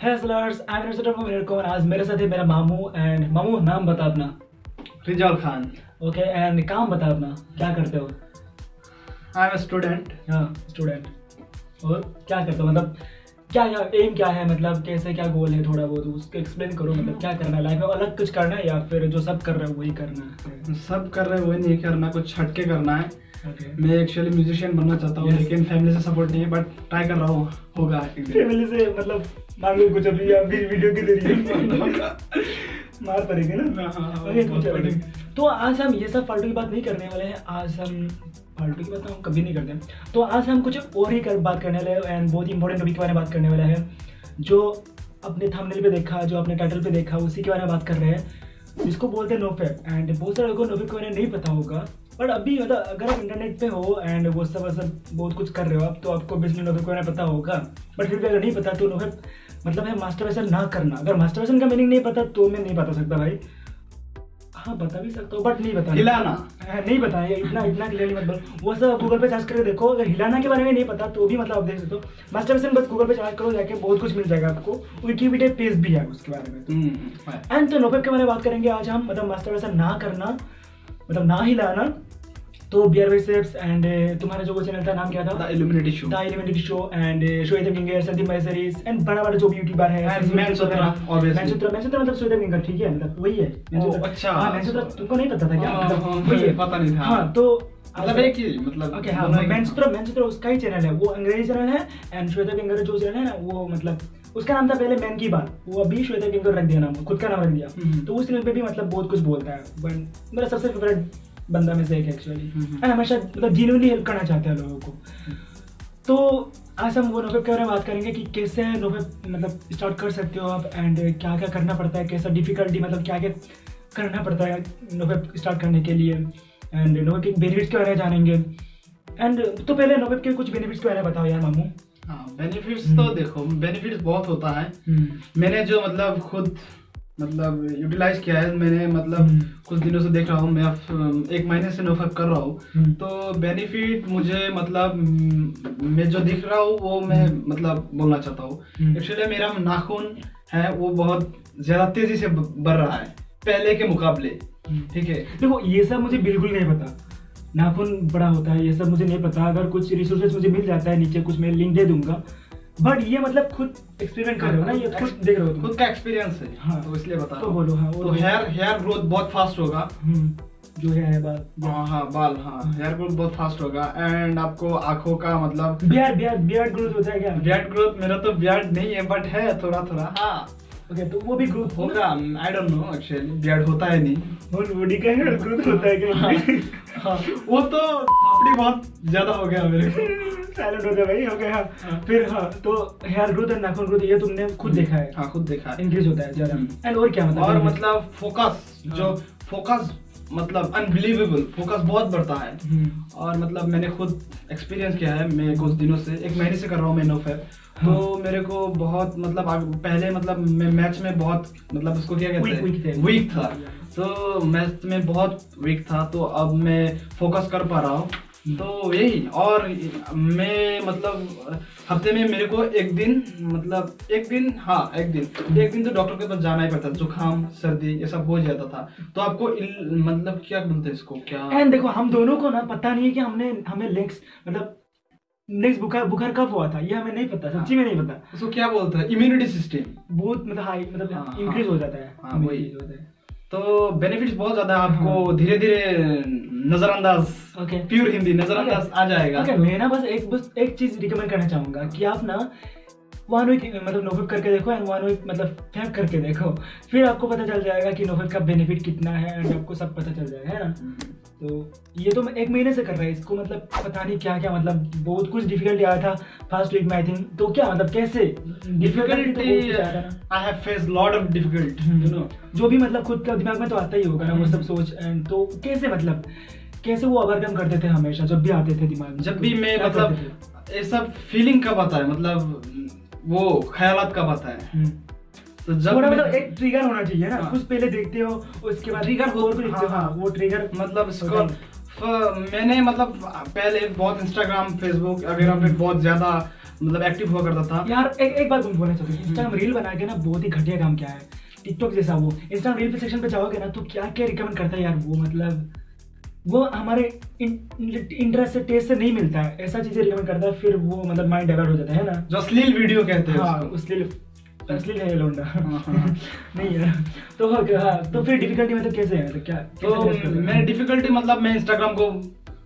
आज मेरे साथ है मेरा मामू एंड मामू नाम बता अपना रिजाल खान। ओके एंड काम बता अपना क्या करते हो? आई एम स्टूडेंट हाँ स्टूडेंट और क्या करते हो? मतलब क्या क्या एम क्या है? मतलब कैसे क्या गोल है थोड़ा बहुत? उसको एक्सप्लेन करो मतलब क्या करना है? लाइफ में अलग कुछ करना है या फिर जो सब कर रहे हैं वही करना है? सब कर रहे हैं वही नहीं करना कुछ हटके करना है। ओके मैं एक्चुअली म्यूजिशियन बनना चाहता हूँ Yes. लेकिन फैमिली से सपोर्ट नहीं है बट ट्राई कर रहा हूँ होगा। फैमिली से मतलब मांगो कुछ अभी अभी वीडियो के ज़रिए। मार पड़ेगी ना? हाँ, हाँ, पड़ेगी। तो आज हम ये सब फालतू की बात नहीं करने वाले हैं आज हम फालतू की बात हम कभी नहीं करते तो आज हम कुछ और ही कर, बात करने वाले हैं एंड बहुत ही इंपॉर्टेंट टॉपिक के बारे में बात करने वाला है जो अपने थंबनेल पे देखा जो अपने टाइटल पे देखा उसी के बारे में बात कर रहे हैं। जिसको बोलते हैं नोफेप एंड बहुत सारे लोगों को नोफेप के बारे में नहीं पता होगा बट अभी मतलब अगर आप इंटरनेट पे हो एंड वो सब सब बहुत कुछ कर रहे हो आप तो आपको बेसिकली नोफेप के बारे में पता होगा। बट फिर भी अगर नहीं पता तो नोफेप मतलब है मास्टरबेशन ना करना। अगर मास्टरबेशन का मीनिंग नहीं पता तो मैं नहीं बता सकता भाई। हाँ बता भी सकता हूँ बट नहीं बता हिलाना। नहीं बताया इतना इतना क्लियरली मत बोलो। वो सब गूगल पे सर्च करके देखो अगर हिलाना के बारे में नहीं पता तो भी मतलब आप देख सकते हो। मास्टरबेशन बस गूगल पे सर्च करो जाके बहुत कुछ मिल जाएगा आपको। विकीपीडिया पेज भी है उसके बारे में हम्म, एंड तो नोपेप के बारे में बात करेंगे आज हम मतलब मास्टर ना करना मतलब ना हिलाना तो बियर बाइसेप्स एंड तुम्हारा जो वो चैनल था नाम क्या था The Illuminati Show. The elementary show and Shweta Kinger Sandeep मैसरीज and बड़ा बड़ा जो भी यूट्यूबर है Mansutra, obviously. मैनसूत्रा मैनसूत्रा मतलब श्वेता किंगर ठीक है मतलब वही है। अच्छा। हाँ मैनसूत्रा तुमको नहीं पता था क्या हाँ, मतलब हाँ, वही है पता नहीं था। हाँ तो मतलब एक ही मतलब ओके हाँ मैनसूत्रा मैनसूत्रा उसका ही चैनल है वो अंग्रेज़ी चैनल है एंड श्वेता किंगर जो चैनल है ना वो मतलब उसका नाम था पहले मैन की बात वो अभी श्वेता किंगर रख दिया नाम खुद का नाम रख दिया हम्म। तो उस चैनल पे भी मतलब बहुत कुछ बोलता है बट मेरा सबसे फेवरेट बंदा में से एक एक्चुअली हम्म। एंड हमेशा मतलब जीनुअली हेल्प करना चाहते हैं लोगों को। तो आज हम वो नोफेप के बारे में बात करेंगे कि कैसे नोफेप मतलब स्टार्ट कर सकते हो आप एंड क्या क्या करना पड़ता है कैसा डिफिकल्टी मतलब क्या क्या करना पड़ता है नोफेप स्टार्ट करने के लिए। एंड नोफेप के बेनिफिट्स के बारे में जानेंगे। एंड तो पहले नोफेप के कुछ बेनिफिट्स के बारे में बताओ यार मामू। हाँ बेनिफिट्स हम्म। तो देखो बेनिफिट्स बहुत होता है। मैंने जो मतलब खुद मतलब यूटिलाइज किया है मैंने मतलब हम्म। कुछ दिनों से देख रहा हूँ मैं अब एक महीने से नोफेप कर रहा हूँ हम्म। तो बेनिफिट मुझे मतलब हम्म, मैं जो दिख रहा हूँ वो मैं मतलब बोलना चाहता हूँ हम्म। एक्चुअली मेरा नाखून है वो बहुत ज़्यादा तेज़ी से बढ़ रहा है पहले के मुकाबले हम्म। ठीक है देखो ये सब मुझे बिल्कुल नहीं पता नाखून बड़ा होता है ये सब मुझे नहीं पता अगर कुछ रिसोर्सेज मुझे मिल जाता है नीचे कुछ मैं लिंक दे दूँगा बट ये मतलब खुद एक्सपेरिमेंट कर रहे हो ना? ये खुद देख रहे हो खुद का एक्सपीरियंस है। हाँ। तो इसलिए बता तो बोलो हाँ तो हेयर हेयर ग्रोथ बहुत फास्ट होगा। हम्म, जो है है बात हाँ हाँ बाल हाँ हेयर ग्रोथ बहुत फास्ट होगा। एंड आपको आँखों का मतलब बियर्ड बियर्ड बियर्ड ग्रोथ होता है क्या? बियर्ड ग्रोथ मेरा तो बियर्ड नहीं है बट है थोड़ा थोड़ा। हाँ। ओके तो वो भी ग्रोथ होगा? I don't know actually beard होता है नहीं। होल बॉडी का हेयर ग्रोथ होता है क्या? हाँ। वो तो अपनी बहुत ज़्यादा हो गया मेरे को। साइलेंट है भाई हो गया। हाँ। फिर हाँ तो हेयर ग्रोथ और नाखून ग्रोथ ये तुमने खुद देखा है। हाँ खुद देखा है। इंक्रीज होता है ज़्यादा। हम्म। एंड और क्या मतलब और मतलब फोकस जो हाँ। फोकस मतलब अनबिलीवेबल फोकस बहुत बढ़ता है। हम्म, और मतलब मैंने खुद एक्सपीरियंस किया है मैं कुछ दिनों से। एक महीने से कर रहा हूँ मैं तो हाँ। मेरे को बहुत मतलब पहले मतलब मैं मैच में बहुत मतलब उसको क्या कहते। हैं? वीक था। तो मैच में बहुत वीक था। तो अब मैं फोकस कर पा रहा हूँ। हम्म। तो यही और मैं मतलब हफ़्ते में मेरे को एक दिन मतलब एक दिन हाँ एक दिन। एक दिन तो डॉक्टर के पास जाना ही पड़ता जुकाम सर्दी ये सब हो जाता था। तो आपको इल- मतलब क्या बोलते हैं इसको क्या? एंड देखो हम दोनों को ना पता नहीं है कि हमने हमें नेक्स्ट मतलब नेक्स्ट बुखार बुखार कब हुआ था ये हमें नहीं पता सच्ची में नहीं पता। उसको क्या बोलते हैं? इम्यूनिटी सिस्टम बहुत मतलब हाई मतलब हाँ, इंक्रीज हाँ। हो जाता है। हाँ, वही। होता है। तो बेनिफिट्स बहुत ज़्यादा आपको हाँ। धीरे धीरे नजरअंदाज प्योर हिंदी नजरअंदाज आ जाएगा। मैं ना बस एक बस एक चीज़ रिकमेंड करना चाहूँगा कि आप ना वन वीक मतलब नोफेप करके देखो एंड वन वीक मतलब फैक करके देखो। फिर आपको पता चल जाएगा कि नोफेप का बेनिफिट कितना है एंड आपको सब पता चल जाएगा है ना? तो ये तो मैं एक महीने से कर रहा है इसको मतलब पता नहीं क्या क्या मतलब बहुत कुछ डिफिकल्टी आया था फ़र्स्ट वीक में आई थिंक तो क्या मतलब कैसे? ना। I have face lot of difficult you know जो भी मतलब खुद का दिमाग में तो आता ही होगा ना वो सब सोच एंड तो कैसे मतलब कैसे वो ओवरकम करते थे हमेशा जब भी आते थे दिमाग में? जब भी मैं मतलब सब फीलिंग कब आता है? मतलब वो ख्यालात कब आता है। हम्म। तो जब मतलब एक ट्रिगर होना चाहिए ना। हाँ। कुछ पहले देखते हो उसके बाद और कुछ देखते हो। हाँ, हाँ। वो ट्रिगर मतलब इसको फ- मैंने मतलब पहले बहुत इंस्टाग्राम फेसबुक वगैरह पे बहुत ज़्यादा मतलब एक्टिव हुआ करता था। यार एक एक बात तुम बोलना चाहती हूँ इंस्टाग्राम रील बना के ना बहुत ही घटिया काम क्या है। टिकटॉक जैसा वो। इंस्टाग्राम रील पे सेक्शन पे जाओगे ना तो क्या क्या रिकमेंड करता है यार वो मतलब? वो हमारे इंटरेस्ट से टेस्ट से नहीं मिलता है। ऐसा चीज़ें रिकमेंड करता है फिर वो मतलब माइंड डाइवर्ट हो जाता है ना? जो अश्लील वीडियो कहते हैं हाँ अश्लील अश्लील है लौंडा हाँ, हाँ। नहीं है। तो हो तो फिर डिफिकल्टी मतलब कैसे है? तो क्या तो? मैंने डिफिकल्टी मतलब मैं इंस्टाग्राम को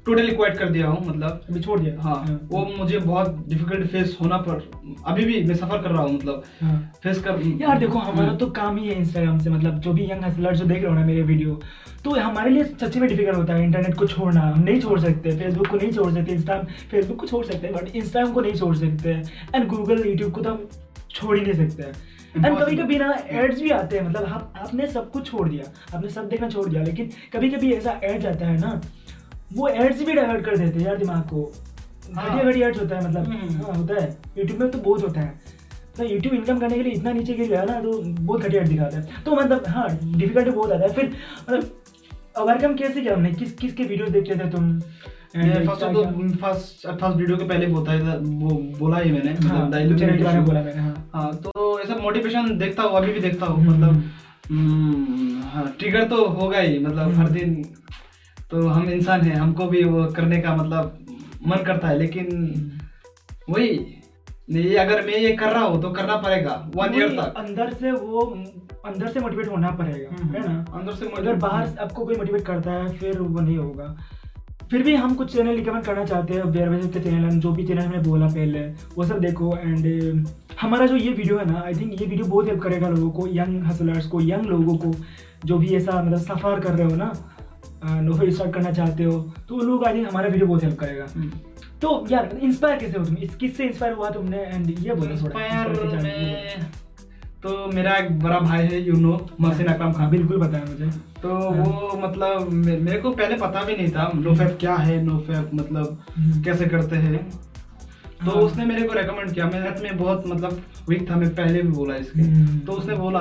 टोटली क्वाइट कर दिया हूँ मतलब। अभी छोड़ दिया? हाँ वो मुझे बहुत डिफ़िकल्ट फेस होना पर अभी भी मैं सफ़र कर रहा हूँ मतलब। हाँ। फेस कर यार देखो हमारा तो काम ही है इंस्टाग्राम से मतलब जो भी यंग हसलर जो देख रहे हो ना मेरे वीडियो तो हमारे लिए सच्ची में डिफ़िकल्ट होता है इंटरनेट को छोड़ना। हम नहीं छोड़ सकते फेसबुक को नहीं छोड़ सकते इंस्टा फेसबुक को छोड़ सकते हैं बट इंस्टाग्राम को नहीं छोड़ सकते। एंड गूगल यूट्यूब को तो हम छोड़ ही नहीं सकते। हैं एंड कभी कभी ना एड्स भी आते हैं मतलब आप आपने सब कुछ छोड़ दिया। आपने सब देखना छोड़ दिया लेकिन कभी कभी ऐसा एड्स आता है ना वो एड्स भी डाइवर्ट कर देते हैं यार दिमाग को। हाँ। घटिया घटिया एड्स होता है मतलब। हम्म। हाँ होता है। यूट्यूब में तो बहुत होता है। तो यूट्यूब इनकम करने के लिए इतना नीचे गिर गया ना तो बहुत घटिया एड दिखाता है। तो मतलब हाँ डिफिकल्टी बहुत आता है। फिर मतलब ओवरकम कैसे किया हमने? किस किस के वीडियोस देखते थे तुम? फ़र्स्ट तो फ़र्स्ट फ़र्स्ट वीडियो के पहले बोला है वो बोला ही मैंने हाँ, मतलब चैनल के बारे में बोला मैंने हाँ। हाँ तो ऐसा मोटिवेशन देखता हूँ अभी भी देखता हूँ हम्म। मतलब हम्म, हाँ ट्रिगर तो होगा ही मतलब हर हम्म। दिन तो हम इंसान हैं हमको भी वो करने का मतलब मन करता है लेकिन वही नहीं अगर मैं ये कर रहा हूँ तो करना पड़ेगा वन ईयर तक। अंदर से वो अंदर से मोटिवेट होना पड़ेगा हम्म, है ना? अंदर से अगर बाहर आपको कोई मोटिवेट करता है फिर वो नहीं होगा। फिर भी हम कुछ चैनल रिकमेंड करना चाहते हैं बेयर के चैनल जो भी चैनल हमने बोला पहले वो सब देखो एंड हमारा जो ये वीडियो है ना आई थिंक ये वीडियो बहुत हेल्प करेगा लोगों को यंग हसलर्स को यंग लोगों को जो भी ऐसा मतलब सफ़र कर रहे हो ना नौकरी स्टार्ट करना चाहते हो तो वो लोग आई थिंक हमारा वीडियो बहुत हेल्प करेगा हम्म। तो यार इंस्पायर कैसे हो तुम इस किससे इंस्पायर हुआ तुमने एंड ये बोलो थोड़ा? तो मेरा एक बड़ा भाई है यू नो अकरम हाँ खान बिल्कुल है मुझे तो हाँ। वो मतलब मेरे को पहले पता भी नहीं था नोफेप क्या है नोफेप मतलब हम्म। कैसे करते हैं तो हाँ। उसने मेरे को रेकमेंड किया मैं में बहुत मतलब वीक था मैं पहले भी बोला इसके हम्म। तो उसने बोला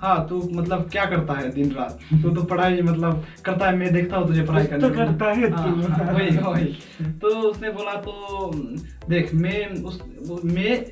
हाँ तो मतलब क्या करता है दिन रात? तो तो पढ़ाई मतलब करता है मैं देखता हूँ तुझे पढ़ाई करने तो करता है तू। हाँ, वही वही। तो उसने बोला तो देख मैं उस मैं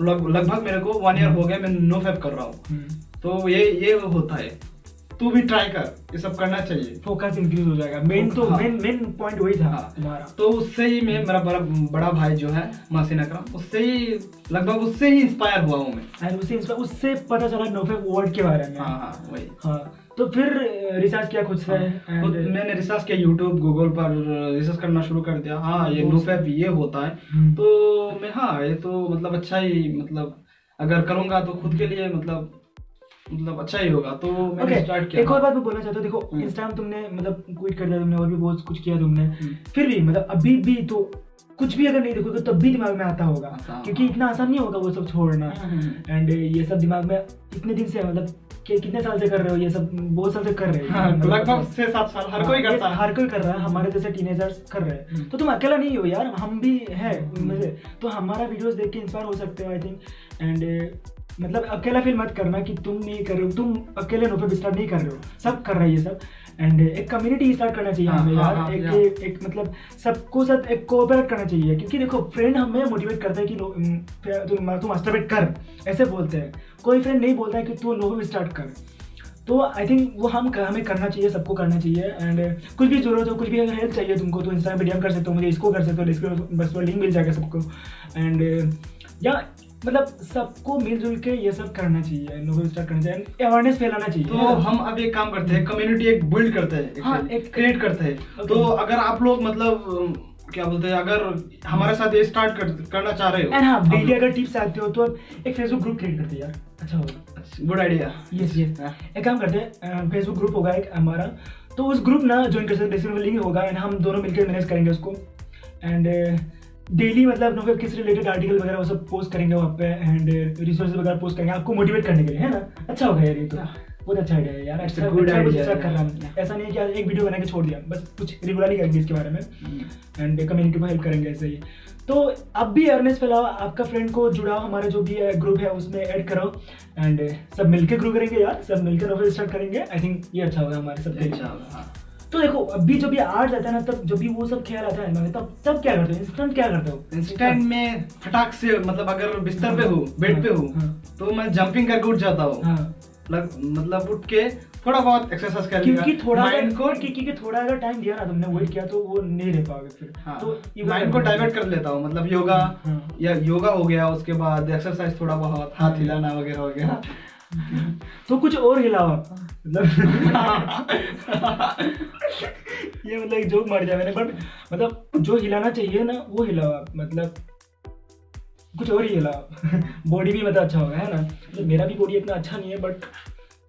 लग, लगभग मेरे को वन ईयर हो गया मैं नो फैप कर रहा हूँ। हम्म। तो ये ये होता है। तू भी ट्राई कर ये सब करना चाहिए। फोकस इंक्रीज हो जाएगा। मेन तो हाँ। मेन मेन पॉइंट वही था। हाँ। तो उससे ही मैं मेरा बड़ा बड़ा भाई जो है मासीन अकरम उससे ही लगभग उससे ही इंस्पायर हुआ हूँ मैं। उससे इंस्पायर उससे पता चला नोफे वर्ड के बारे में। हाँ हाँ वही। हाँ। तो फिर रिसर्च किया खुद से। तो मैंने रिसर्च किया यूट्यूब गूगल पर रिसर्च करना शुरू कर दिया। हाँ ये नोफैप ये होता है। हम्म। तो मैं हाँ ये तो मतलब अच्छा ही मतलब अगर करूँगा तो खुद के लिए मतलब मतलब अच्छा ही होगा तो मैंने ओके स्टार्ट किया एक और बात मैं बोलना चाहता हूँ देखो हम्म। इंस्टाग्राम तुमने मतलब क्विट कर दिया तुमने और भी बहुत कुछ किया तुमने हम्म। फिर भी मतलब अभी भी तो कुछ भी अगर नहीं देखोगे तब भी दिमाग में आता होगा क्योंकि। इतना आसान नहीं होगा वो सब छोड़ना हम्म। एंड ये सब दिमाग में इतने दिन से मतलब कि कितने साल से कर रहे हो ये सब बहुत साल से कर रहे हो हाँ, मतलब- लगभग छह सात साल हर कोई हाँ, करता है हर कोई कर रहा है हमारे जैसे टीनेजर्स कर रहे हैं हम्म। तो तुम अकेला नहीं हो यार हम भी है उनमें से तो हमारा वीडियोस देख के इंस्पायर हो सकते हो आई थिंक एंड मतलब अकेला फील मत करना कि तुम नहीं कर रहे हो तुम अकेले नो पे स्टार्ट नहीं कर रहे हो। सब कर रहे हैं ये सब। एंड एक कम्युनिटी स्टार्ट करना चाहिए हाँ, हमें हाँ, यार। हाँ, एक एक, एक मतलब सबको साथ एक कोऑपरेट करना चाहिए। क्योंकि देखो फ्रेंड हमें मोटिवेट करता है कि तुम तुम मास्टरबेट कर। ऐसे बोलते हैं। कोई फ्रेंड नहीं बोलता है कि तू नो स्टार्ट कर। तो आई थिंक वो हम हमें करना चाहिए सबको करना चाहिए। एंड कुछ भी ज़रूरत हो कुछ भी अगर हेल्प चाहिए तुमको तो इंस्टाग्राम पे डीएम कर सकते हो मुझे इसको कर सकते हो डिस्क्रिप्शन बस वो लिंक मिल जाएगा सबको। एंड या मतलब सबको मिलजुल के ये सब करना चाहिए नोवेल स्टार्ट करना चाहिए अवेयरनेस फैलाना चाहिए। तो हम अब एक काम करते हैं कम्युनिटी एक बिल्ड करते हैं हाँ, एक- क्रिएट करते हैं. तो अगर आप लोग मतलब क्या बोलते हैं अगर हमारे साथ ये स्टार्ट कर, करना चाह रहे हो एंड हाँ डेली अगर टिप्स आते हो तो एक फेसबुक ग्रुप क्रिएट करते हैं यार। अच्छा होगा। गुड आइडिया यस यस हाँ। एक काम करते हैं फेसबुक ग्रुप होगा एक हमारा। तो उस ग्रुप ना ज्वाइन कर सकते डिस्क्रिप्शन में लिंक होगा एंड हम दोनों मिलकर मैनेज करेंगे उसको। एंड डेली मतलब नो किस रिलेटेड आर्टिकल वगैरह वो सब पोस्ट करेंगे वहाँ पे एंड रिसोर्स वगैरह पोस्ट करेंगे आपको मोटिवेट करने के लिए है ना? अच्छा होगा यार ये तो। बहुत अच्छा आइडिया है यार अच्छा good अच्छा कुछ idea, start कर रहा. हूँ। ऐसा नहीं है कि आज एक वीडियो बना के छोड़ दिया बस कुछ रेगुलरली करेंगे इसके बारे में। एंड कम्युनिटी को हेल्प करेंगे ऐसे ही। तो अब भी अवेयरनेस फैलाओ आपका फ्रेंड को जुड़ाओ हमारा जो भी ग्रुप है उसमें ऐड करो। एंड सब मिलके ग्रुप करेंगे यार सब मिलकर स्टार्ट करेंगे। आई थिंक ये अच्छा होगा हमारे सब अच्छा होगा, हाँ। तो देखो अभी जब ये आर्ट आता है ना तब जब भी वो सब ख्याल आता है ना तब तब क्या करते हो? इंस्टेंट क्या करते हो? इंस्टेंट में फटाक से मतलब अगर बिस्तर पे हूँ बेड पे हूँ हाँ। तो मैं जंपिंग करके उठ जाता हूँ। हाँ। मतलब उठ के थोड़ा बहुत एक्सरसाइज कर लिया। क्योंकि थोड़ा माइंड को क्योंकि थोड़ा अगर टाइम दिया ना तुमने वेट किया तो वो नहीं रह पाओगे फिर। हाँ, तो माइंड को डाइवर्ट कर लेता हूँ मतलब योगा हाँ। या योगा हो गया उसके बाद एक्सरसाइज थोड़ा बहुत हाथ हिलाना वगैरह हो गया। तो कुछ और हिलाओ आप। मतलब ये मतलब एक जोक मार दिया मैंने बट मतलब जो हिलाना चाहिए ना वो हिलाओ आप। मतलब कुछ और ही हिलाओ। बॉडी भी मतलब अच्छा होगा है ना? मतलब मेरा भी बॉडी इतना अच्छा नहीं है बट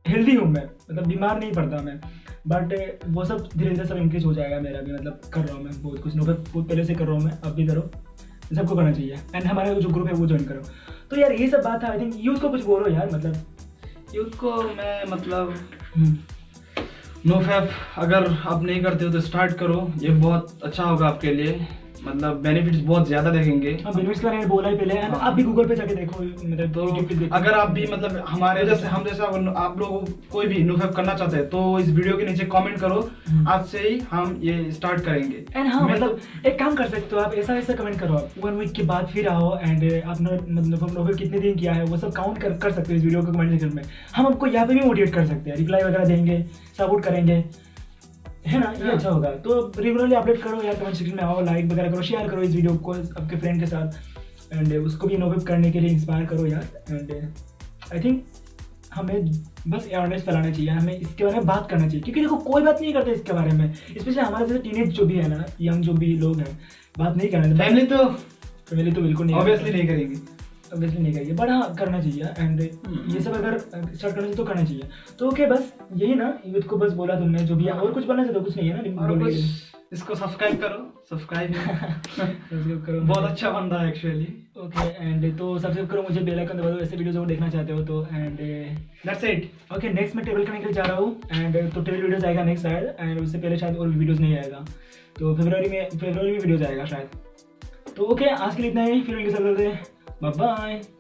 हेल्दी हूँ मैं। मतलब बीमार नहीं पड़ता मैं। बट वो सब धीरे धीरे सब इंक्रीज हो जाएगा मेरा भी मतलब कर रहा हूँ मैं बहुत कुछ। नोबे बहुत पहले से कर रहा हूँ मैं अब भी करो। सबको करना चाहिए। एंड हमारा जो ग्रुप है वो ज्वाइन करो। तो यार ये सब बात था आई थिंक यूथ को कुछ बोलो यार मतलब को मैं मतलब हम्म, नो फैप अगर आप नहीं करते हो तो स्टार्ट करो। ये बहुत अच्छा होगा आपके लिए। मतलब बेनिफिट्स बहुत ज़्यादा देखेंगे। हाँ बेनिफिट्स का मैंने बोला ही पहले हाँ। आप भी गूगल पे जाके देखो मतलब तो देखो। अगर आप भी मतलब हमारे जैसे हम जैसा आप लोग कोई भी नो करना चाहते हैं तो इस वीडियो के नीचे कमेंट करो। हम्म। आज से ही हम ये स्टार्ट करेंगे। एंड हाँ मतलब एक काम कर सकते हो आप ऐसा ऐसा कमेंट करो। वन वीक के बाद फिर आओ एंड आपने मतलब कितने दिन किया है वो सब काउंट कर कर सकते हो इस वीडियो के कमेंट सेक्शन में। हम आपको यहाँ पे भी मोटिवेट कर सकते हैं। रिप्लाई वगैरह देंगे सपोर्ट करेंगे। है ना? ये। अच्छा होगा। तो रेगुलरली अपडेट करो यार कमेंट सेक्शन में आओ लाइक वगैरह करो शेयर करो इस वीडियो को आपके फ्रेंड के साथ। एंड उसको भी इनोवेट करने के लिए इंस्पायर करो यार। एंड आई थिंक हमें बस अवेयरनेस फैलाना चाहिए हमें इसके बारे में बात करना चाहिए। क्योंकि देखो कोई बात नहीं करता इसके बारे में। स्पेशली हमारे जैसे टीनेज जो भी है ना यंग जो भी लोग हैं बात नहीं करना। फैमिली तो फैमिली तो बिल्कुल नहीं ऑब्वियसली नहीं करेंगे। ऑब्वियसली नहीं करिए बट हाँ करना चाहिए एंड हम्म। ये सब अगर स्टार्ट करना चाहिए तो करना चाहिए। तो ओके बस यही ना यूथ को बस बोला तुमने जो भी और कुछ बनना चाहिए तो कुछ नहीं है ना के। इसको सब्सक्राइब करो सब्सक्राइब Subscribe करो। बहुत अच्छा बंदा है एक्चुअली ओके एंड तो सब्सक्राइब करो मुझे बेल आइकन दबा दो ऐसे वीडियोस अगर देखना चाहते हो तो and that's it okay next मैं टेबल करने के लिए जा रहा हूँ एंड तो टेबल वीडियोस आएगा नेक्स्ट शायद एंड उससे पहले शायद और वीडियोस नहीं आएगा। तो फरवरी में फरवरी में वीडियोस आएगा शायद। तो ओके आज के लिए इतना ही फिर मिलेंगे सब Bye-bye.